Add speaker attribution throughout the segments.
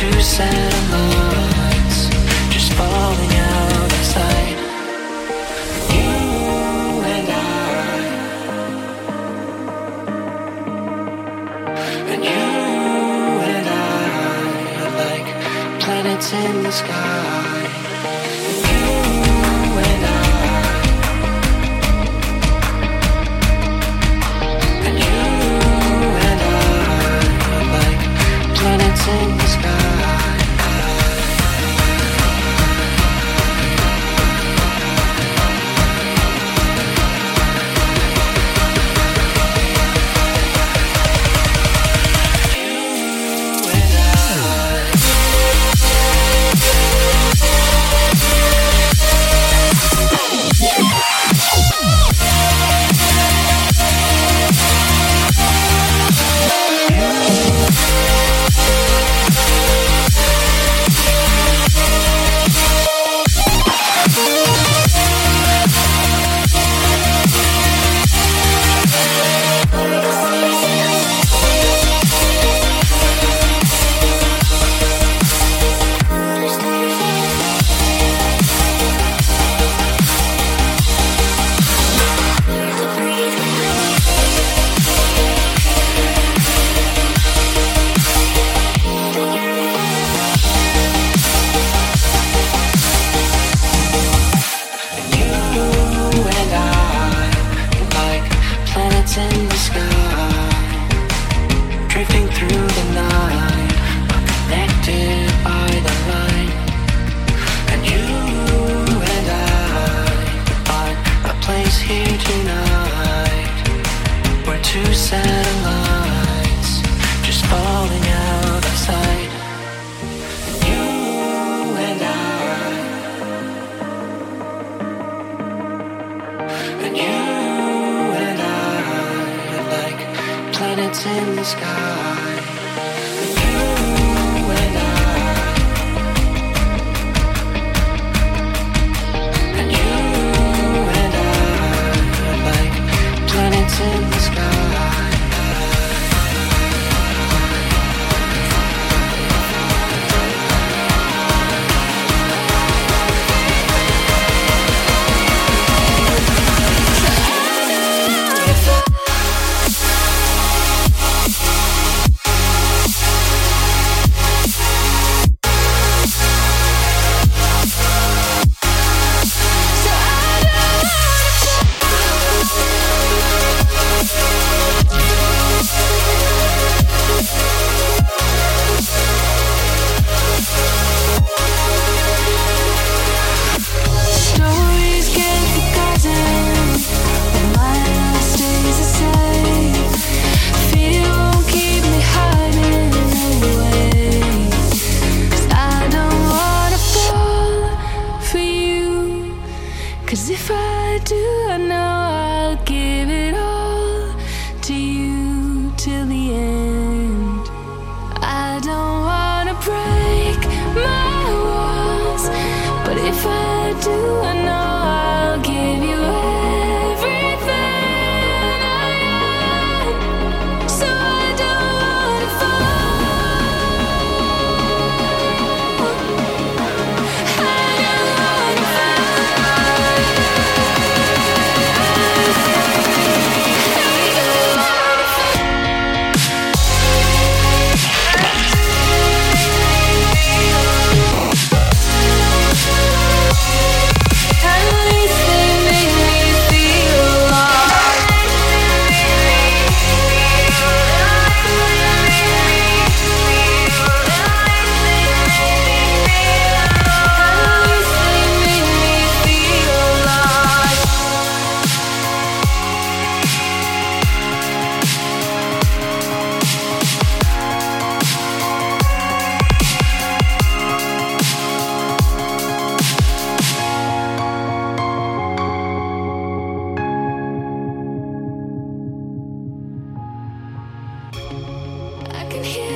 Speaker 1: true
Speaker 2: sad love. I can hear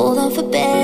Speaker 2: hold on for better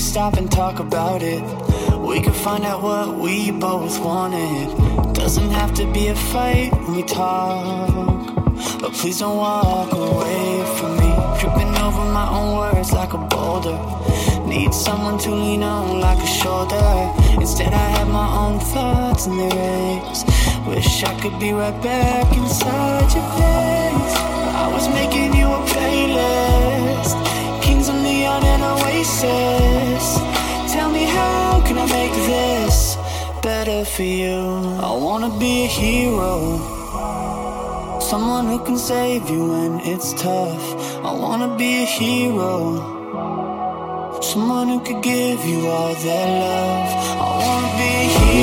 Speaker 2: stop and talk about it. We could find out what we both wanted. Doesn't have to be a fight when we talk. But please don't walk away from me. Tripping over my own words like a boulder. Need someone to lean on like a shoulder. Instead, I have my own thoughts and they race. Wish I could be right back inside your face. I was making you a playlist. Kings of the and oasis. better for you. I wanna be a hero, someone who can save you when it's tough. I wanna be a hero, someone who could give you all that love. I wanna be a hero.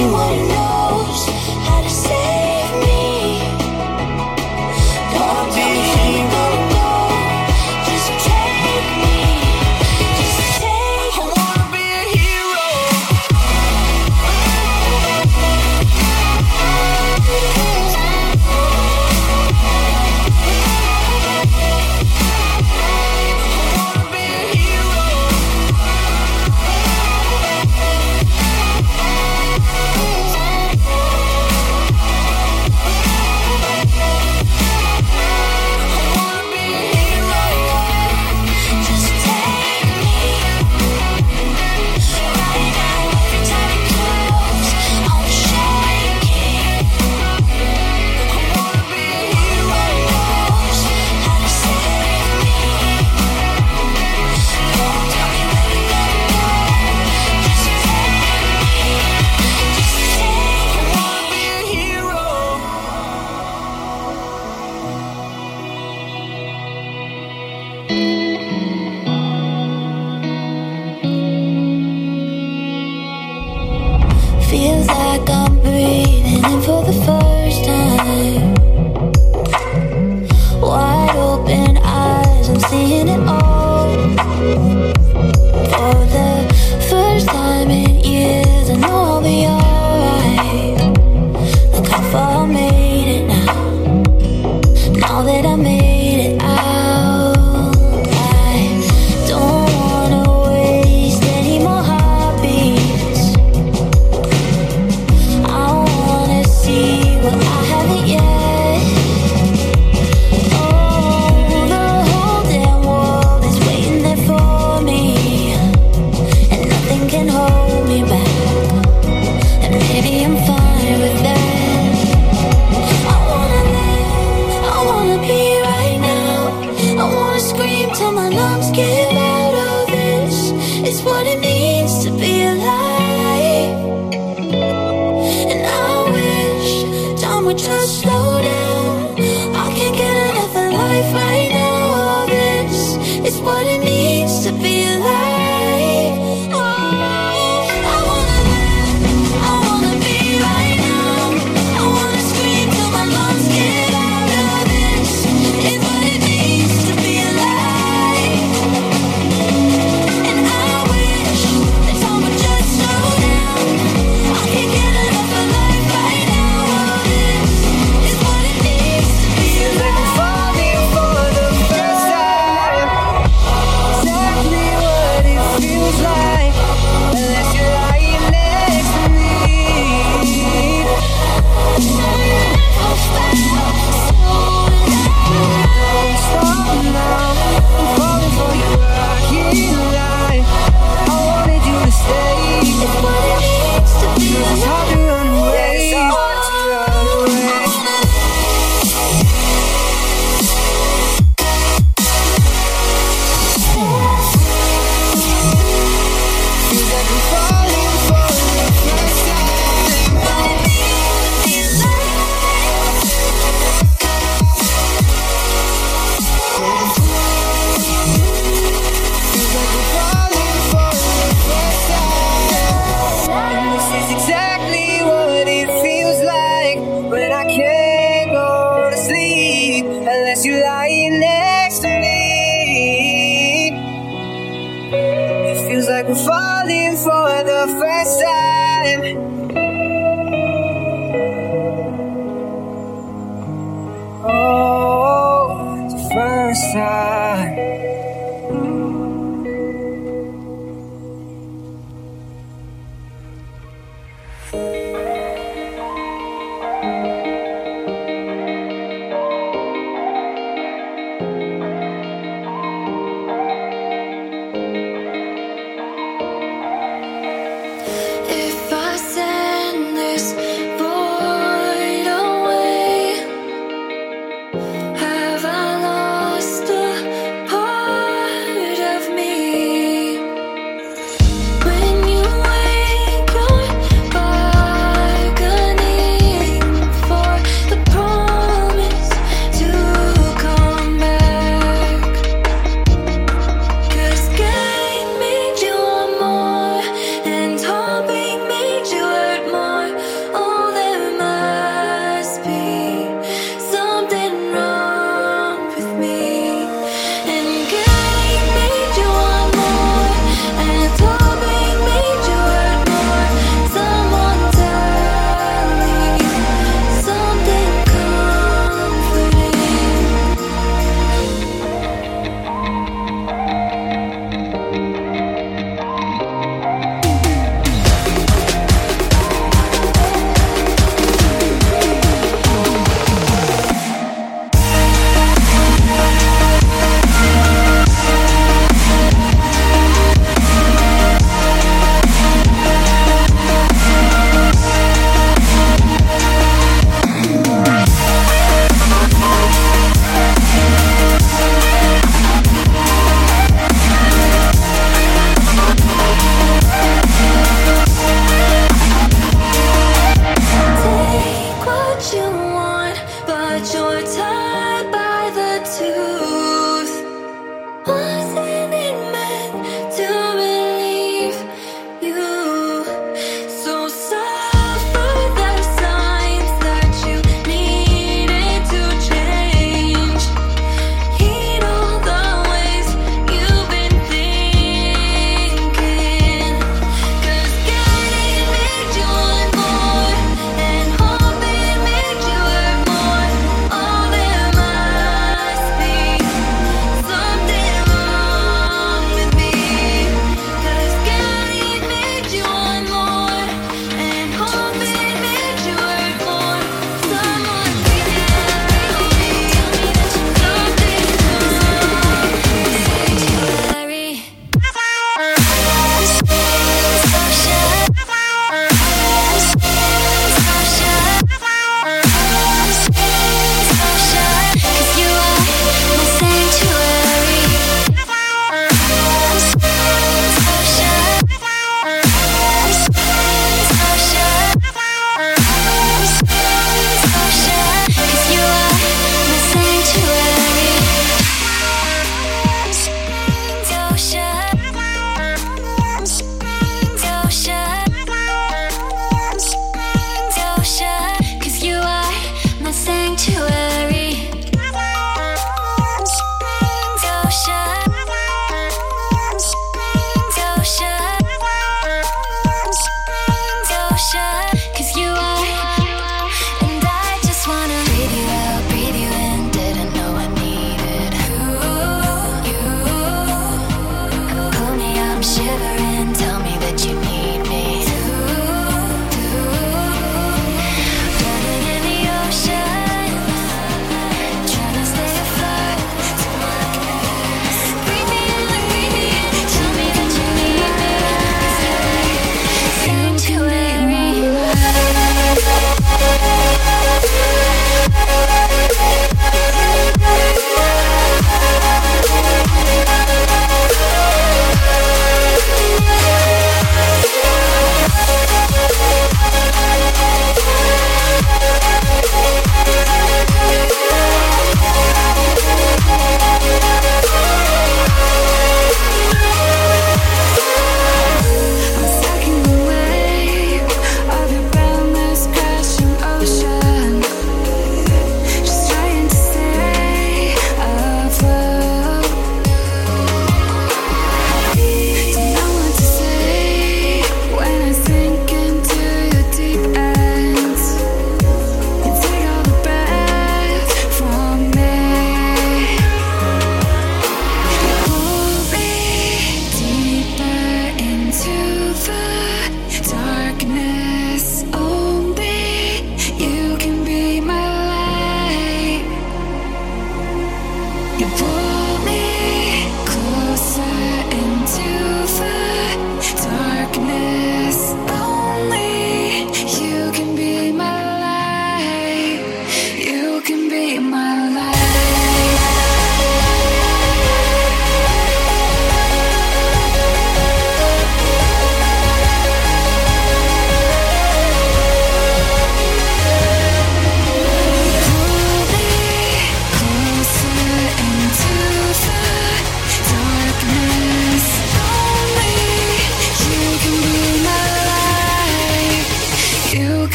Speaker 3: You
Speaker 2: put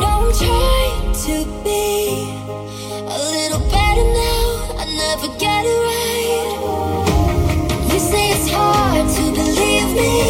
Speaker 2: know, trying to be a little better now. I never get it right. You say it's hard to believe me.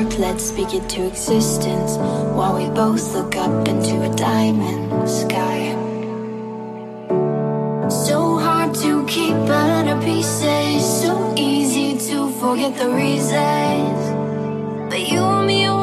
Speaker 2: spark, let's speak it to existence While we both look up into a diamond sky. So hard to keep out of pieces So easy to forget the reasons. But you and me